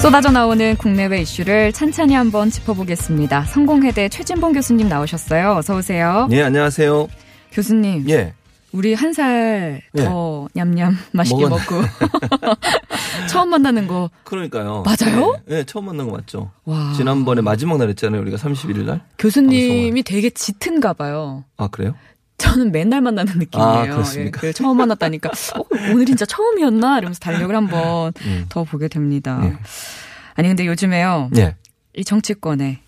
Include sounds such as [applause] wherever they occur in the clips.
쏟아져 나오는 국내외 이슈를 찬찬히 한번 짚어보겠습니다. 성공회대 최진봉 교수님 나오셨어요. 어서 오세요. 예, 안녕하세요. 교수님. 예. 우리 한 살 더 냠냠 맛있게 뭐가 먹고 [laughs] [laughs] 처음 만나는 거 그러니까요. 맞아요? 예, 예, 처음 만난 거 맞죠. 와. 지난번에 마지막 날 했잖아요. 우리가 31일 날. 교수님이 되게 짙은가 봐요. 아, 그래요? 저는 맨날 만나는 느낌이에요. 아? 예, 처음 만났다니까 어, 오늘 진짜 처음이었나 이러면서 달력을 한번 음. 더 보게 됩니다. 예. 아니 근데 요즘에요. 예. 이 정치권에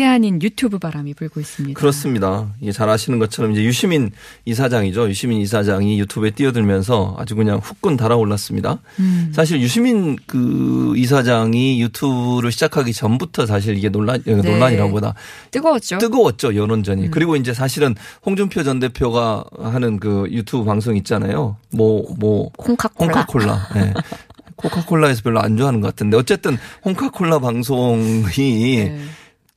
때 아닌 유튜브 바람이 불고 있습니다. 그렇습니다. 이게 잘 아시는 것처럼 이제 유시민 이사장이죠. 유시민 이사장이 유튜브에 뛰어들면서 아주 그냥 후끈 달아올랐습니다. 음. 사실 유시민 그 이사장이 유튜브를 시작하기 전부터 사실 이게 논란 네. 논란이라고보다 뜨거웠죠. 뜨거웠죠 여론전이. 음. 그리고 이제 사실은 홍준표 전 대표가 하는 그 유튜브 방송 있잖아요. 뭐뭐 콩카콜라. 홍카콜라. 예. [laughs] 코카콜라에서 별로 안 좋아하는 것 같은데 어쨌든 홍카콜라 방송이 네.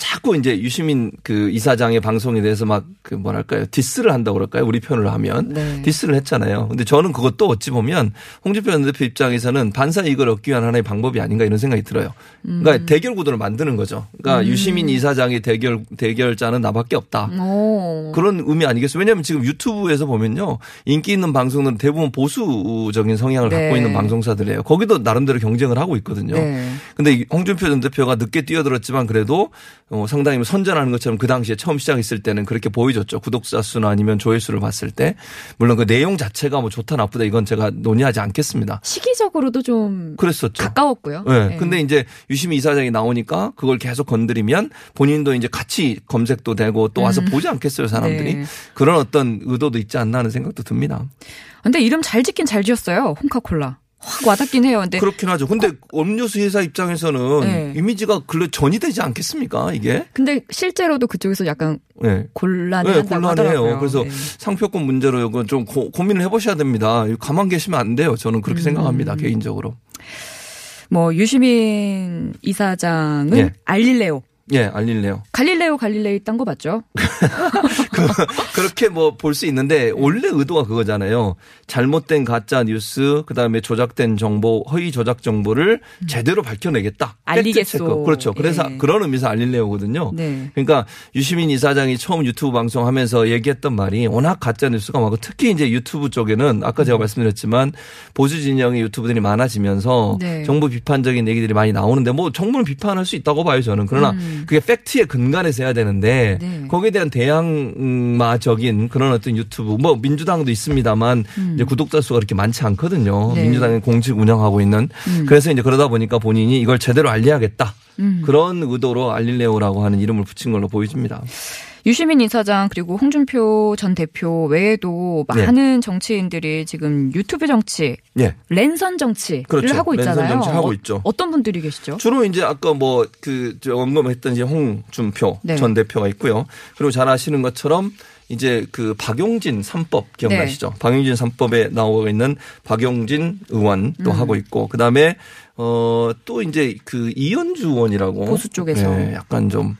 자꾸 이제 유시민 그 이사장의 방송에 대해서 막 그 뭐랄까요 diss를 한다고 그럴까요 우리 표현으로 하면 네. diss를 했잖아요. 근데 저는 그것도 어찌 보면 홍준표 전 대표 입장에서는 반사 이익을 얻기 위한 하나의 방법이 아닌가 이런 생각이 들어요. 그러니까 음. 대결 구도를 만드는 거죠. 그러니까 유시민 이사장의 대결 대결자는 나밖에 없다. 오. 그런 의미 아니겠어요? 왜냐하면 지금 유튜브에서 보면요. 인기 있는 방송들은 대부분 보수적인 성향을 네. 갖고 있는 방송사들이에요. 거기도 나름대로 경쟁을 하고 있거든요. 네. 근데 이 홍준표 전 대표가 늦게 뛰어들었지만 그래도 어, 상당히 뭐 선전하는 것처럼 그 당시에 처음 시작했을 때는 그렇게 보여줬죠. 구독자 수나 아니면 조회수를 봤을 때. 물론 그 내용 자체가 뭐 좋다 나쁘다 이건 제가 논의하지 않겠습니다. 시기적으로도 좀 그랬었죠. 가까웠고요. 네. 네. 근데 이제 유시민 이사장이 나오니까 그걸 계속 건드리면 본인도 이제 같이 검색도 되고 또 와서 보지 않겠어요, 사람들이. 네. 그런 어떤 의도도 있지 않나 하는 생각도 듭니다. 근데 이름 잘 짓긴 잘 지었어요. 홍카콜라. 확 와닿긴 해요. 근데 그렇긴 하죠. 근데 음료수 회사 입장에서는 네. 이미지가 글로 전이 되지 않겠습니까, 이게? 근데 실제로도 그쪽에서 약간 네. 곤란해 네, 곤란해요. 하더라고요. 그래서 네. 상표권 문제로 이건 좀 고, 민을 해보셔야 됩니다. 가만 계시면 안 돼요. 저는 그렇게 음. 생각합니다. 개인적으로. 뭐 유시민 이사장은 예. 알릴레오. 예, 알릴래요. 갈릴레오 갈릴레이 딴 거 맞죠? [laughs] 그 렇게 뭐 볼 수 있는데 원래 의도가 그거잖아요. 잘못된 가짜 뉴스, 그다음에 조작된 정보, 허위 조작 정보를 제대로 밝혀내겠다. 알리겠소. 그렇죠. 그래서 예. 그런 의미에서 알릴래요거든요. 네. 그러니까 유시민 이사장이 처음 유튜브 방송하면서 얘기했던 말이 워낙 가짜 뉴스가 많고 특히 이제 유튜브 쪽에는 아까 음. 제가 말씀드렸지만 보수 진영의 유튜브들이 많아지면서 네. 정부 비판적인 얘기들이 많이 나오는데 뭐 정부는 비판할 수 있다고 봐요 저는 그러나 음. 그게 팩트에 근간해서 해야 되는데 네. 거기에 대한 대항마적인 그런 어떤 유튜브 뭐 민주당도 있습니다만 이제 구독자 수가 그렇게 많지 않거든요. 음. 네. 민주당이 공식 운영하고 있는 음. 그래서 이제 그러다 보니까 본인이 이걸 제대로 알려야겠다. 음. 그런 의도로 알릴레오라고 하는 이름을 붙인 걸로 보여집니다. 유시민 이사장 그리고 홍준표 전 대표 외에도 네. 많은 정치인들이 지금 유튜브 정치, 예. 랜선 정치를 그렇죠. 하고 랜선 있잖아요. 정치 하고 어, 있죠. 어 떤 분들이 계시죠? 주로 이제 아까 뭐그 언급했던 이제 홍준표 네. 전 대표가 있고요. 그리고 잘 아시는 것처럼 이제 그 박용진 3법 기억나시죠? 네. 박용진 3법에 나오고 있는 박용진 의원 또 음. 하고 있고 그다음에 어또 이제 그 이현주 의원이라고 보수 쪽에서. 네, 약간 좀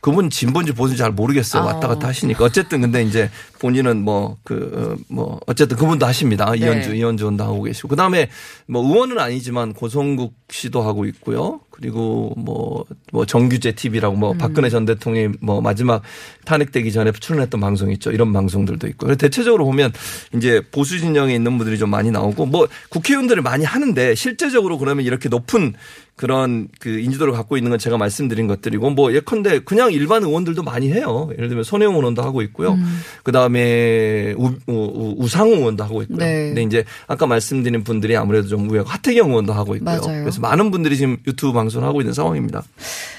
그분 진본지 보수인지 잘 모르겠어요. 아. 왔다 갔다 하시니까. 어쨌든 근데 이제 본인은 뭐 그 뭐 어쨌든 그분도 하십니다. 이현주 네. 이현주 의원도 하고 계시고 그 다음에 뭐 의원은 아니지만 고성국 씨도 하고 있고요. 그리고 뭐, 뭐 정규제 TV라고 뭐 음. 박근혜 전 대통령이 뭐 마지막 탄핵되기 전에 출연했던 방송 있죠. 이런 방송들도 있고. 그래서 대체적으로 보면 이제 보수 진영에 있는 분들이 좀 많이 나오고 뭐 국회의원들을 많이 하는데 실제적으로 그러면 이렇게 높은 그런 그 인지도를 갖고 있는 건 제가 말씀드린 것들이고 뭐 예컨대 그냥 일반 의원들도 많이 해요. 예를 들면 손혜원 의원도 하고 있고요. 음. 그다음에 우, 우, 우상호 의원도 하고 있고요. 네. 근데 이제 아까 말씀드린 분들이 아무래도 좀 우회고 하태경 의원도 하고 있고요. 맞아요. 그래서 많은 분들이 지금 유튜브 방 송을 하고 있는 상황입니다.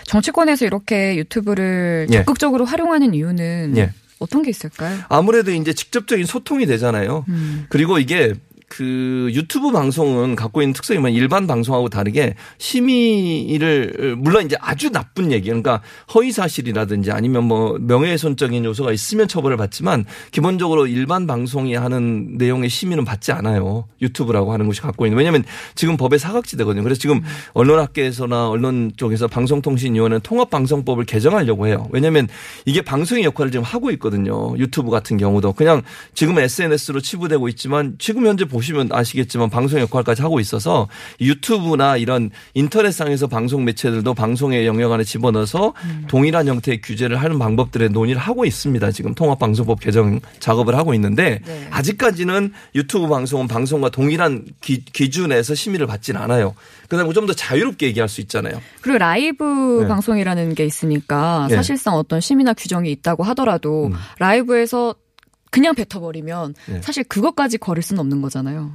정치권에서 이렇게 유튜브를 예. 적극적으로 활용하는 이유는 예. 어떤 게 있을까요? 아무래도 이제 직접적인 소통이 되잖아요. 음. 그리고 이게 그 유튜브 방송은 갖고 있는 특성이 면 일반 방송하고 다르게 심의를 물론 이제 아주 나쁜 얘기 그러니까 허위 사실이라든지 아니면 뭐 명예훼손적인 요소가 있으면 처벌을 받지만 기본적으로 일반 방송이 하는 내용의 심의는 받지 않아요. 유튜브라고 하는 것이 갖고 있는 왜냐하면 지금 법의 사각지대거든요. 그래서 지금 언론학계에서나 언론 쪽에서 방송통신위원회는 통합방송법을 개정하려고 해요. 왜냐하면 이게 방송의 역할을 지금 하고 있거든요. 유튜브 같은 경우도 그냥 지금 SNS로 치부되고 있지만 지금 현재 보시면 아시겠지만 방송 역할까지 하고 있어서 유튜브나 이런 인터넷상에서 방송 매체들도 방송의 영역 안에 집어넣어서 음. 동일한 형태의 규제를 하는 방법들의 논의를 하고 있습니다. 지금 통합방송법 개정 작업을 하고 있는데 네. 아직까지는 유튜브 방송은 방송과 동일한 기, 기준에서 심의를 받지는 않아요. 그다음에 좀 더 자유롭게 얘기할 수 있잖아요. 그리고 라이브 네. 방송이라는 게 있으니까 네. 사실상 어떤 심의나 규정이 있다고 하더라도 음. 라이브에서 그냥 뱉어버리면 네. 사실 그것까지 거릴 수는 없는 거잖아요.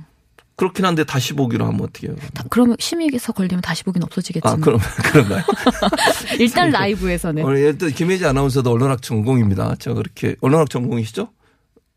그렇긴 한데 다시 보기로 하면 어떻게 해요? 다- 그러면 심의에서 걸리면 다시 보기는 없어지겠지만 아, 그럼, [laughs] 그런가요? 일단 라이브에서는 오늘 일단 김혜지 아나운서도 언론학 전공입니다. 저 그렇게 언론학 전공이시죠?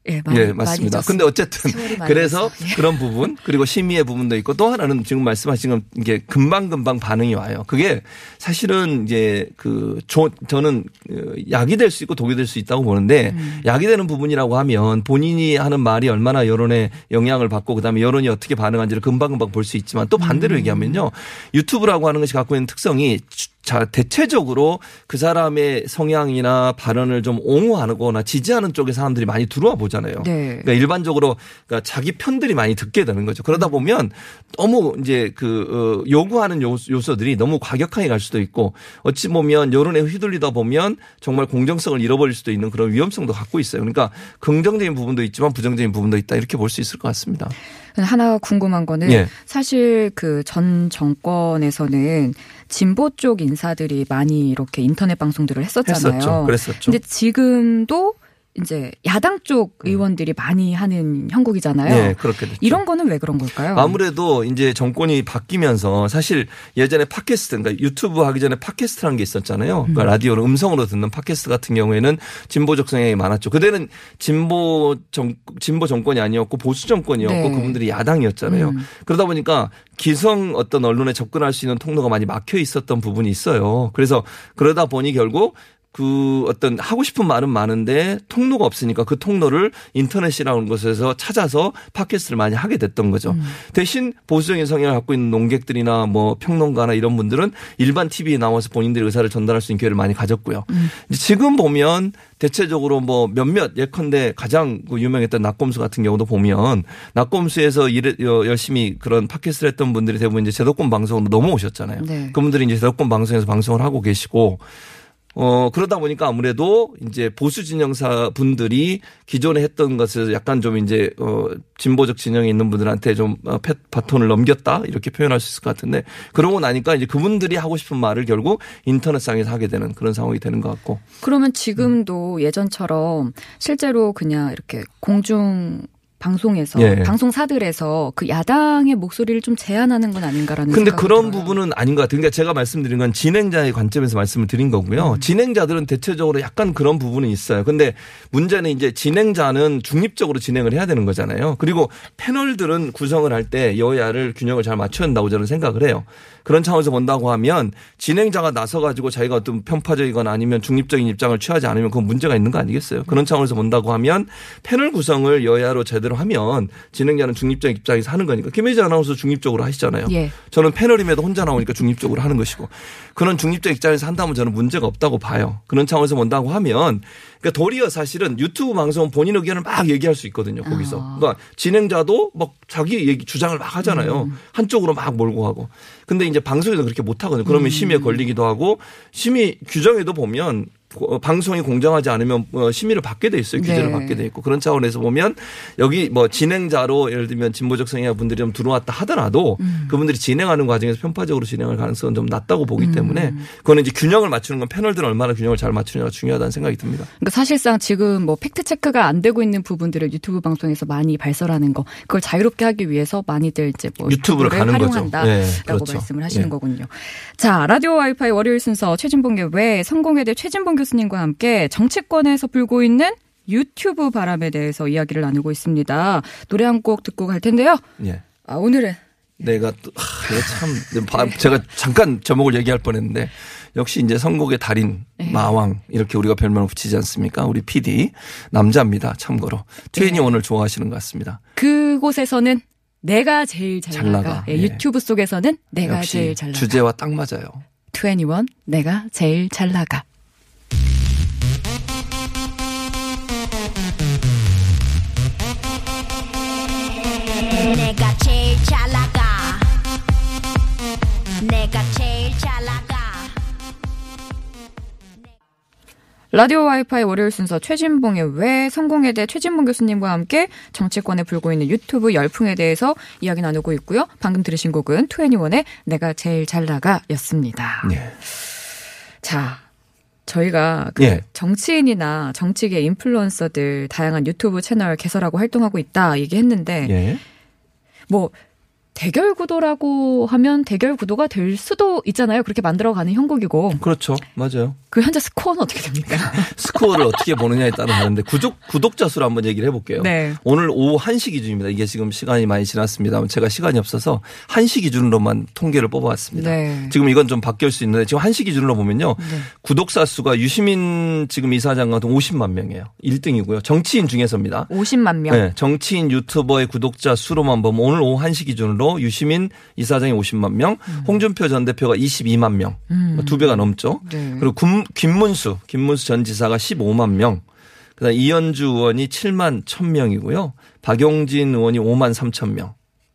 예, 많이, 예, 맞습니다. 근데 어쨌든 그래서. 예. 그런 부분 그리고 심의의 부분도 있고 또 하나는 지금 말씀하신 건 이게 금방 금방 반응이 와요. 그게 사실은 이제 그 조, 저는 그 약이 될 수 있고 독이 될 수 있다고 보는데 음. 약이 되는 부분이라고 하면 본인이 하는 말이 얼마나 여론의 영향을 받고 그다음에 여론이 어떻게 반응한지를 금방 금방 볼 수 있지만 또 반대로 음. 얘기하면요 유튜브라고 하는 것이 갖고 있는 특성이 자, 대체적으로 그 사람의 성향이나 발언을 좀 옹호하거나 지지하는 쪽에 사람들이 많이 들어와 보잖아요. 네. 그러니까 일반적으로 그러니까 자기 편들이 많이 듣게 되는 거죠. 그러다 보면 너무 이제 그 어, 요구하는 요- 요소들이 너무 과격하게 갈 수도 있고 어찌 보면 여론에 휘둘리다 보면 정말 공정성을 잃어버릴 수도 있는 그런 위험성도 갖고 있어요. 그러니까 긍정적인 부분도 있지만 부정적인 부분도 있다 이렇게 볼 수 있을 것 같습니다. 하나 궁금한 거는 예. 사실 그 전 정권에서는 진보 쪽 인사들이 많이 이렇게 인터넷 방송들을 했었잖아요. 했었죠. 그랬었죠. 근데 지금도 이제 야당 쪽 의원들이 많이 하는 형국이잖아요. 네, 그렇게 됐죠. 이런 거는 왜 그런 걸까요? 아무래도 이제 정권이 바뀌면서 사실 예전에 팟캐스트, 그러니까 유튜브 하기 전에 팟캐스트라는 게 있었잖아요. 그러니까 라디오로 음성으로 듣는 팟캐스트 같은 경우에는 진보적 성향이 많았죠. 그때는 진보 정, 진보 정권이 아니었고 보수 정권이었고 네. 그분들이 야당이었잖아요. 음. 그러다 보니까 기성 어떤 언론에 접근할 수 있는 통로가 많이 막혀 있었던 부분이 있어요. 그래서 그러다 보니 결국 그 어떤 하고 싶은 말은 많은데 통로가 없으니까 그 통로를 인터넷이라는 곳에서 찾아서 팟캐스트를 많이 하게 됐던 거죠. 대신 보수적인 성향을 갖고 있는 농객들이나 뭐 평론가나 이런 분들은 일반 TV에 나와서 본인들의 의사를 전달할 수 있는 기회를 많이 가졌고요. 이제 지금 보면 대체적으로 뭐 몇몇 예컨대 가장 그 유명했던 낙검수 같은 경우도 보면 낙검수에서 일 열심히 그런 팟캐스트를 했던 분들이 대부분 이제 제도권 방송으로 넘어오셨잖아요. 네. 그분들이 이제 제도권 방송에서 방송을 하고 계시고 어, 그러다 보니까 아무래도 이제 보수 진영사 분들이 기존에 했던 것을 약간 좀 이제 어, 진보적 진영에 있는 분들한테 좀 어, 팻 바톤을 넘겼다? 이렇게 표현할 수 있을 것 같은데 그러고 나니까 이제 그분들이 하고 싶은 말을 결국 인터넷상에서 하게 되는 그런 상황이 되는 것 같고. 그러면 지금도 예전처럼 실제로 그냥 이렇게 공중 방송에서 예. 방송사들에서 그 야당의 목소리를 좀 제한하는 건 아닌가라는 근데 생각이 그런 들어요. 부분은 아닌 것 같아요. 그러니까 제가 말씀드린 건 진행자의 관점에서 말씀을 드린 거고요. 음. 진행자들은 대체적으로 약간 그런 부분은 있어요. 근데 문제는 이제 진행자는 중립적으로 진행을 해야 되는 거잖아요. 그리고 패널들은 구성을 할 때 여야를 균형을 잘 맞춰야 한다고 저는 생각을 해요. 그런 차원에서 본다고 하면 진행자가 나서 가지고 자기가 어떤 편파적이거나 아니면 중립적인 입장을 취하지 않으면 그건 문제가 있는 거 아니겠어요? 그런 차원에서 본다고 하면 패널 구성을 여야로 제대로 하면 진행자는 중립적 입장에서 하는 거니까 김혜지 아나운서 중립적으로 하시잖아요. 예. 저는 패널임에도 혼자 나오니까 중립적으로 하는 것이고 그런 중립적 입장에서 한다면 저는 문제가 없다고 봐요. 그런 차원에서 본다고 하면 그러니까 도리어 사실은 유튜브 방송은 본인 의견을 막 얘기할 수 있거든요. 거기서. 아. 그러니까 진행자도 막 자기 얘기 주장을 막 하잖아요. 음. 한쪽으로 막 몰고 가고. 근데 이제 방송에서 그렇게 못 하거든요. 그러면 음. 심의에 걸리기도 하고 심의 규정에도 보면 어, 방송이 공정하지 않으면 어, 심의를 받게 돼 있어요. 규제를 네. 받게 돼 있고 그런 차원에서 보면 여기 뭐 진행자로 예를 들면 진보적 성향 분들이 좀 들어왔다 하더라도 음. 그분들이 진행하는 과정에서 편파적으로 진행할 가능성은 좀 낮다고 보기 때문에 그거는 이제 균형을 맞추는 건 패널들은 얼마나 균형을 잘 맞추느냐가 중요하다는 생각이 듭니다. 그러니까 사실상 지금 뭐 팩트 체크가 안 되고 있는 부분들을 유튜브 방송에서 많이 발설하는 거 그걸 자유롭게 하기 위해서 많이들 이제 뭐 유튜브를 가는 거죠. 활용한다라고 네, 그렇죠. 말씀을 하시는 네. 거군요. 자 라디오 와이파이 월요일 순서 최진봉의 왜 성공회대 최진봉 교수님과 함께 정치권에서 불고 있는 유튜브 바람에 대해서 이야기를 나누고 있습니다. 노래 한 곡 듣고 갈 텐데요. 예. 아, 오늘은 내가 또, 하, 참, 바- 제가 잠깐 제목을 얘기할 뻔 했는데, 역시 이제 선곡의 달인, 네. 마왕, 이렇게 우리가 별명을 붙이지 않습니까? 우리 PD. 남자입니다, 참고로. 트윈이 네. 오늘 좋아하시는 것 같습니다. 그곳에서는 내가 제일 잘, 잘 나가. 나가. 예, 예. 유튜브 속에서는 내가 제일 잘 나가. 주제와 딱 맞아요. 21 내가 제일 잘 나가. 내가 제일 잘 나가 라디오 와이파이 월요일 순서 최진봉의 왜 성공에 대해 최진봉 교수님과 함께 정치권에 불고 있는 유튜브 열풍에 대해서 이야기 나누고 있고요. 방금 들으신 곡은 21의 내가 제일 잘 나가였습니다. 예. 자, 저희가 그 예. 정치인이나 정치계 인플루언서들 다양한 유튜브 채널 개설하고 활동하고 있다 얘기했는데 예. 뭐 대결 구도라고 하면 대결 구도가 될 수도 있잖아요. 그렇게 만들어가는 형국이고 그렇죠. 맞아요. 그 현재 스코어는 어떻게 됩니까? [laughs] 스코어를 어떻게 보느냐에 따라 다른데 구독 구독자 수를 한번 얘기를 해볼게요. 네. 오늘 오후 1시 기준입니다. 이게 지금 시간이 많이 지났습니다만 제가 시간이 없어서 1시 기준으로만 통계를 뽑아왔습니다. 네. 지금 이건 좀 바뀔 수 있는데 지금 1시 기준으로 보면요. 네. 구독자 수가 유시민 지금 이사장 같은 50만 명이에요. 1등이고요. 정치인 중에서입니다. 50만 명. 네, 정치인 유튜버의 구독자 수로만 보면 오늘 오후 1시 기준으로 유시민 이사장이 50만 명, 음. 홍준표 전 대표가 22만 명. 뭐두 배가 넘죠. 네. 그리고 김, 김문수, 김문수 전 지사가 15만 명. 그다음 이현주 의원이 7만 1000명이고요. 박용진 의원이 5만 3천 명.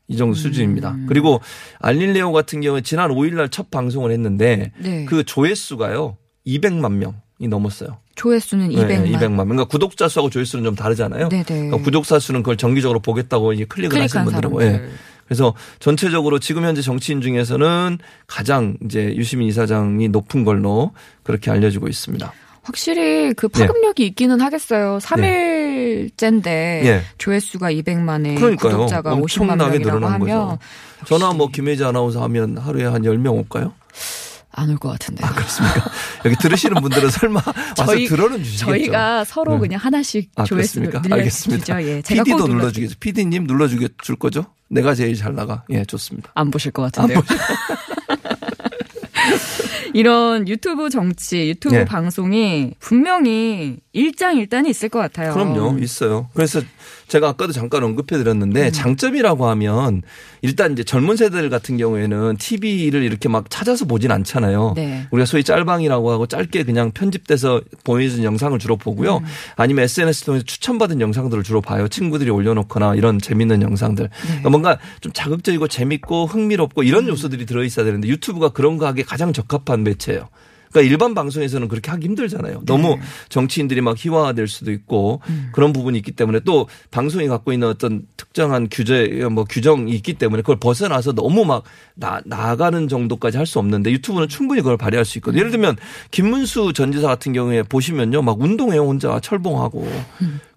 이 정도 수준입니다. 음. 그리고 알릴레오 같은 경우에 지난 5일 날 첫 방송을 했는데 네. 그 조회수가요. 200만 명이 넘었어요. 조회수는 네, 200만. 200만. 그러니까 구독자 수하고 조회수는 좀 다르잖아요. 네네. 그러니까 구독자 수는 그걸 정기적으로 보겠다고 이제 클릭을 하신 분들이고. 사람들. 예. 그래서 전체적으로 지금 현재 정치인 중에서는 가장 이제 유시민 이사장이 높은 걸로 그렇게 알려지고 있습니다. 확실히 그 파급력이 있기는 하겠어요. 3일째인데 예. 조회수가 200만에 그러니까요. 구독자가 50만 엄청나게 명이라고 하면 거죠. 전화 뭐 김혜지 아나운서 하면 하루에 한 10명 올까요? 안 올 것 같은데. 아, 그렇습니까? [laughs] 여기 들으시는 분들은 설마 와서 저희- 들어는 주시겠죠. 저희가 서로 네. 그냥 하나씩 아, 조회수를? 알겠습니다. 예. 제가 꼭 PD도 눌러주- 눌러주겠죠. PD님 눌러주게 줄 거죠? 내가 제일 잘 나가. 예, 좋습니다. 안 보실 것 같은데요. [laughs] 이런 유튜브 정치, 유튜브 예. 방송이 분명히 일장일단이 있을 것 같아요. 그럼요, 있어요. 그래서 제가 아까도 잠깐 언급해드렸는데 음. 장점이라고 하면 일단 이제 젊은 세대들 같은 경우에는 TV를 이렇게 막 찾아서 보진 않잖아요. 네. 우리가 소위 짤방이라고 하고 짧게 그냥 편집돼서 보여준 영상을 주로 보고요. 음. 아니면 SNS 통해서 추천받은 영상들을 주로 봐요. 친구들이 올려놓거나 이런 재밌는 영상들. 네. 그러니까 뭔가 좀 자극적이고 재밌고 흥미롭고 음. 이런 요소들이 들어있어야 되는데 유튜브가 그런 거 하기에 가장 적합한 매체예요. 그러니까 일반 방송에서는 그렇게 하기 힘들잖아요. 너무 네. 정치인들이 막 희화화될 수도 있고 음. 그런 부분이 있기 때문에 또 방송이 갖고 있는 어떤 특정한 규제 뭐 규정이 있기 때문에 그걸 벗어나서 너무 막 나, 나가는 정도까지 할 수 없는데 유튜브는 충분히 그걸 발휘할 수 있거든요. 예를 들면 김문수 전 지사 같은 경우에 보시면요 막 운동해요 혼자 철봉하고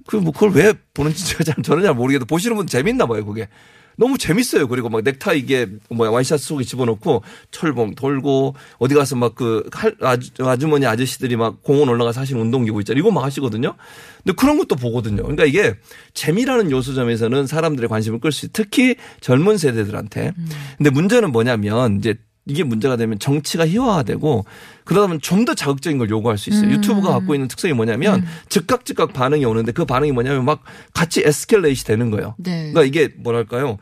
그뭐 그걸 왜 보는지 제가 잘 저는 잘 모르겠는데 보시는 분 재밌나 봐요 그게. 너무 재밌어요. 그리고 막 넥타이 이게 뭐야 와이셔츠 속에 집어넣고 철봉 돌고 어디 가서 막그 아주, 아주머니 아저씨들이 막 공원 올라가서 하시는 운동기구 있잖아요. 이거 막 하시거든요. 근데 그런 것도 보거든요. 그러니까 이게 재미라는 요소점에서는 사람들의 관심을 끌 수 있어요. 특히 젊은 세대들한테. 근데 문제는 뭐냐면 이제 이게 문제가 되면 정치가 희화화되고 그러다 보면 좀 더 자극적인 걸 요구할 수 있어요. 유튜브가 갖고 있는 특성이 뭐냐면 즉각 즉각 반응이 오는데 그 반응이 뭐냐면 막 같이 에스켈레이시 되는 거예요. 네. 그러니까 이게 뭐랄까요?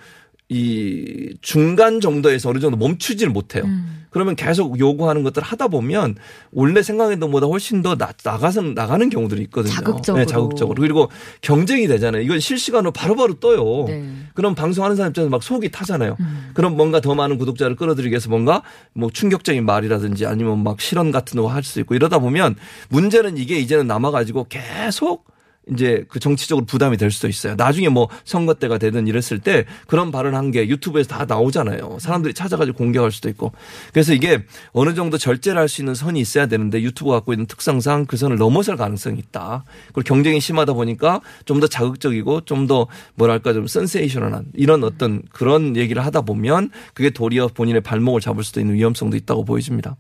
이 중간 정도에서 어느 정도 멈추지를 못해요. 음. 그러면 계속 요구하는 것들 을 하다 보면 원래 생각했던 것보다 훨씬 더 나, 나가서 나가는 경우들이 있거든요. 자극적으로. 네, 자극적으로. 그리고 경쟁이 되잖아요. 이건 실시간으로 바로바로 떠요. 네. 음. 그럼 방송하는 사람 입장에서 막 속이 타잖아요. 그럼 뭔가 더 많은 구독자를 끌어들이기 위해서 뭔가 뭐 충격적인 말이라든지 아니면 막 실언 같은 거 할 수 있고 이러다 보면 문제는 이게 이제는 남아가지고 계속 이제 그 정치적으로 부담이 될 수도 있어요. 나중에 뭐 선거 때가 되든 이랬을 때 그런 발언한 게 유튜브에서 다 나오잖아요. 사람들이 찾아가지고 공격할 수도 있고. 그래서 이게 어느 정도 절제를 할 수 있는 선이 있어야 되는데 유튜브가 갖고 있는 특성상 그 선을 넘어설 가능성이 있다. 그리고 경쟁이 심하다 보니까 좀 더 자극적이고 좀 더 뭐랄까 좀 센세이셔널한 이런 어떤 그런 얘기를 하다 보면 그게 도리어 본인의 발목을 잡을 수도 있는 위험성도 있다고 보여집니다.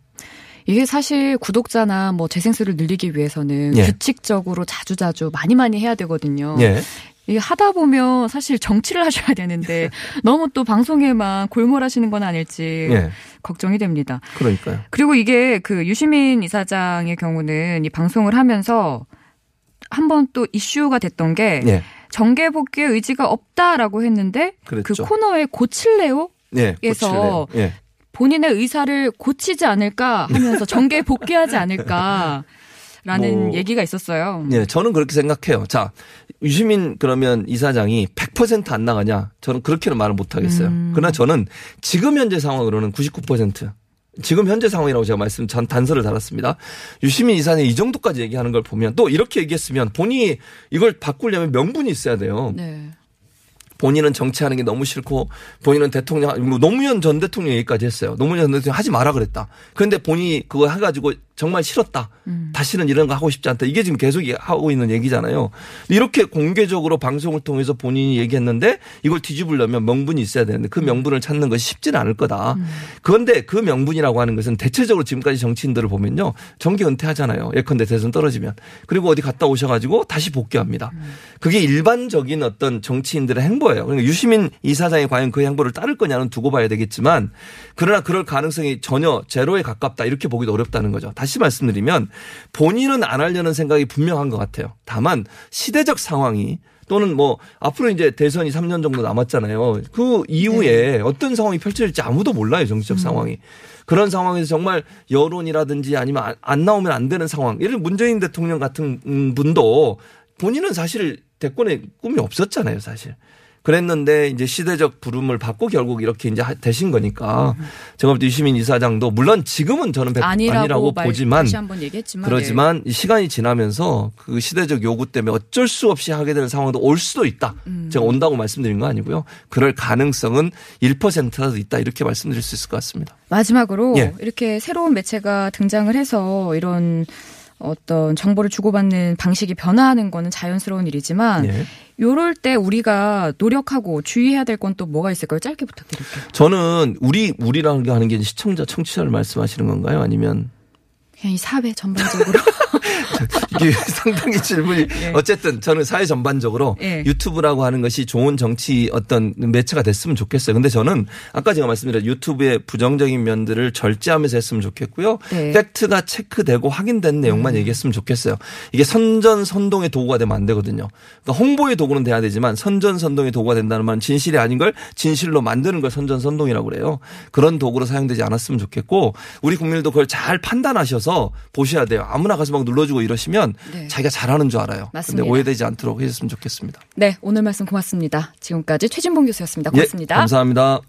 이게 사실 구독자나 뭐 재생수를 늘리기 위해서는 예. 규칙적으로 자주자주 많이 많이 해야 되거든요. 예. 이게 하다 보면 사실 정치를 [laughs] 하셔야 되는데 너무 또 방송에만 골몰하시는 건 아닐지 예. 걱정이 됩니다. 그러니까요. 그리고 이게 그 유시민 이사장의 경우는 이 방송을 하면서 한 번 또 이슈가 됐던 게 예. 정계 복귀의 의지가 없다라고 했는데 그랬죠. 그 코너에 고칠래요? 예. 에서. 예. 본인의 의사를 고치지 않을까 하면서 정계에 복귀하지 않을까 라는 뭐, 얘기가 있었어요. 예, 저는 그렇게 생각해요. 자, 유시민 그러면 이사장이 100%안 나가냐? 저는 그렇게는 말을 못 하겠어요. 음. 그러나 저는 지금 현재 상황으로는 99% 지금 현재 상황이라고 제가 말씀 전 단서를 달았습니다. 유시민 이사장이 이 정도까지 얘기하는 걸 보면 또 이렇게 얘기했으면 본인이 이걸 바꾸려면 명분이 있어야 돼요. 네. 본인은 정치하는 게 너무 싫고 본인은 대통령 뭐 노무현 전 대통령 얘기까지 했어요. 노무현 전 대통령 하지 마라 그랬다. 그런데 본인이 그거 해가지고 정말 싫었다. 다시는 이런 거 하고 싶지 않다. 이게 지금 계속 하고 있는 얘기잖아요. 이렇게 공개적으로 방송을 통해서 본인이 얘기했는데 이걸 뒤집으려면 명분이 있어야 되는데 그 명분을 찾는 것이 쉽지는 않을 거다. 그런데 그 명분이라고 하는 것은 대체적으로 지금까지 정치인들을 보면요. 정계 은퇴하잖아요. 예컨대 대선 떨어지면. 그리고 어디 갔다 오셔가지고 다시 복귀합니다. 그게 일반적인 어떤 정치인들의 행보예요. 그러니까 유시민 이사장이 과연 그 행보를 따를 거냐는 두고 봐야 되겠지만 그러나 그럴 가능성이 전혀 제로에 가깝다 이렇게 보기도 어렵다는 거죠. 다시 말씀드리면 본인은 안 하려는 생각이 분명한 것 같아요. 다만 시대적 상황이 또는 뭐 앞으로 이제 대선이 3년 정도 남았잖아요. 그 이후에 어떤 상황이 펼쳐질지 아무도 몰라요. 정치적 상황이. 그런 상황에서 정말 여론이라든지 아니면 안- 안 나오면 안 되는 상황. 예를 문재인 대통령 같은 음, 분도 본인은 사실 대권에 꿈이 없었잖아요, 사실. 그랬는데 이제 시대적 부름을 받고 결국 이렇게 이제 하- 되신 거니까 제가 볼때 유시민 이사장도 물론 지금은 저는 100 아니라고, 아니라고 말- 보지만 그렇지만 이 시간이 지나면서 그 시대적 요구 때문에 어쩔 수 없이 하게 되는 상황도 올 수도 있다. 음. 제가 온다고 말씀드린 거 아니고요. 그럴 가능성은 1%라도 있다 이렇게 말씀드릴 수 있을 것 같습니다. 마지막으로 예. 이렇게 새로운 매체가 등장을 해서 이런 어떤 정보를 주고받는 방식이 변화하는 거는 자연스러운 일이지만 예. 요럴 때 우리가 노력하고 주의해야 될 건 또 뭐가 있을까요? 짧게 부탁드릴게요. 저는 우리 우리라는 게 하는 게 시청자 청취자를 말씀하시는 건가요? 아니면 그냥 이 사회 전반적으로 [laughs] 이게 상당히 질문이 [laughs] 어쨌든 저는 사회 전반적으로 예. 유튜브라고 하는 것이 좋은 정치 어떤 매체가 됐으면 좋겠어요. 근데 저는 아까 제가 말씀드린 유튜브의 부정적인 면들을 절제하면서 했으면 좋겠고요. 네. 팩트가 체크되고 확인된 내용만 얘기했으면 좋겠어요. 이게 선전 선동의 도구가 되면 안 되거든요. 그러니까 홍보의 도구는 돼야 되지만 선전 선동의 도구가 된다는 말은 진실이 아닌 걸 진실로 만드는 걸 선전 선동이라고 그래요. 그런 도구로 사용되지 않았으면 좋겠고 우리 국민들도 그걸 잘 판단하셔 서 보셔야 돼요. 아무나 가서 막 눌러주고 이러시면 네. 자기가 잘하는 줄 알아요. 맞습니다. 근데 오해되지 않도록 해줬으면 좋겠습니다. 네 오늘 말씀 고맙습니다. 지금까지 최진봉 교수였습니다. 고맙습니다. 예, 감사합니다.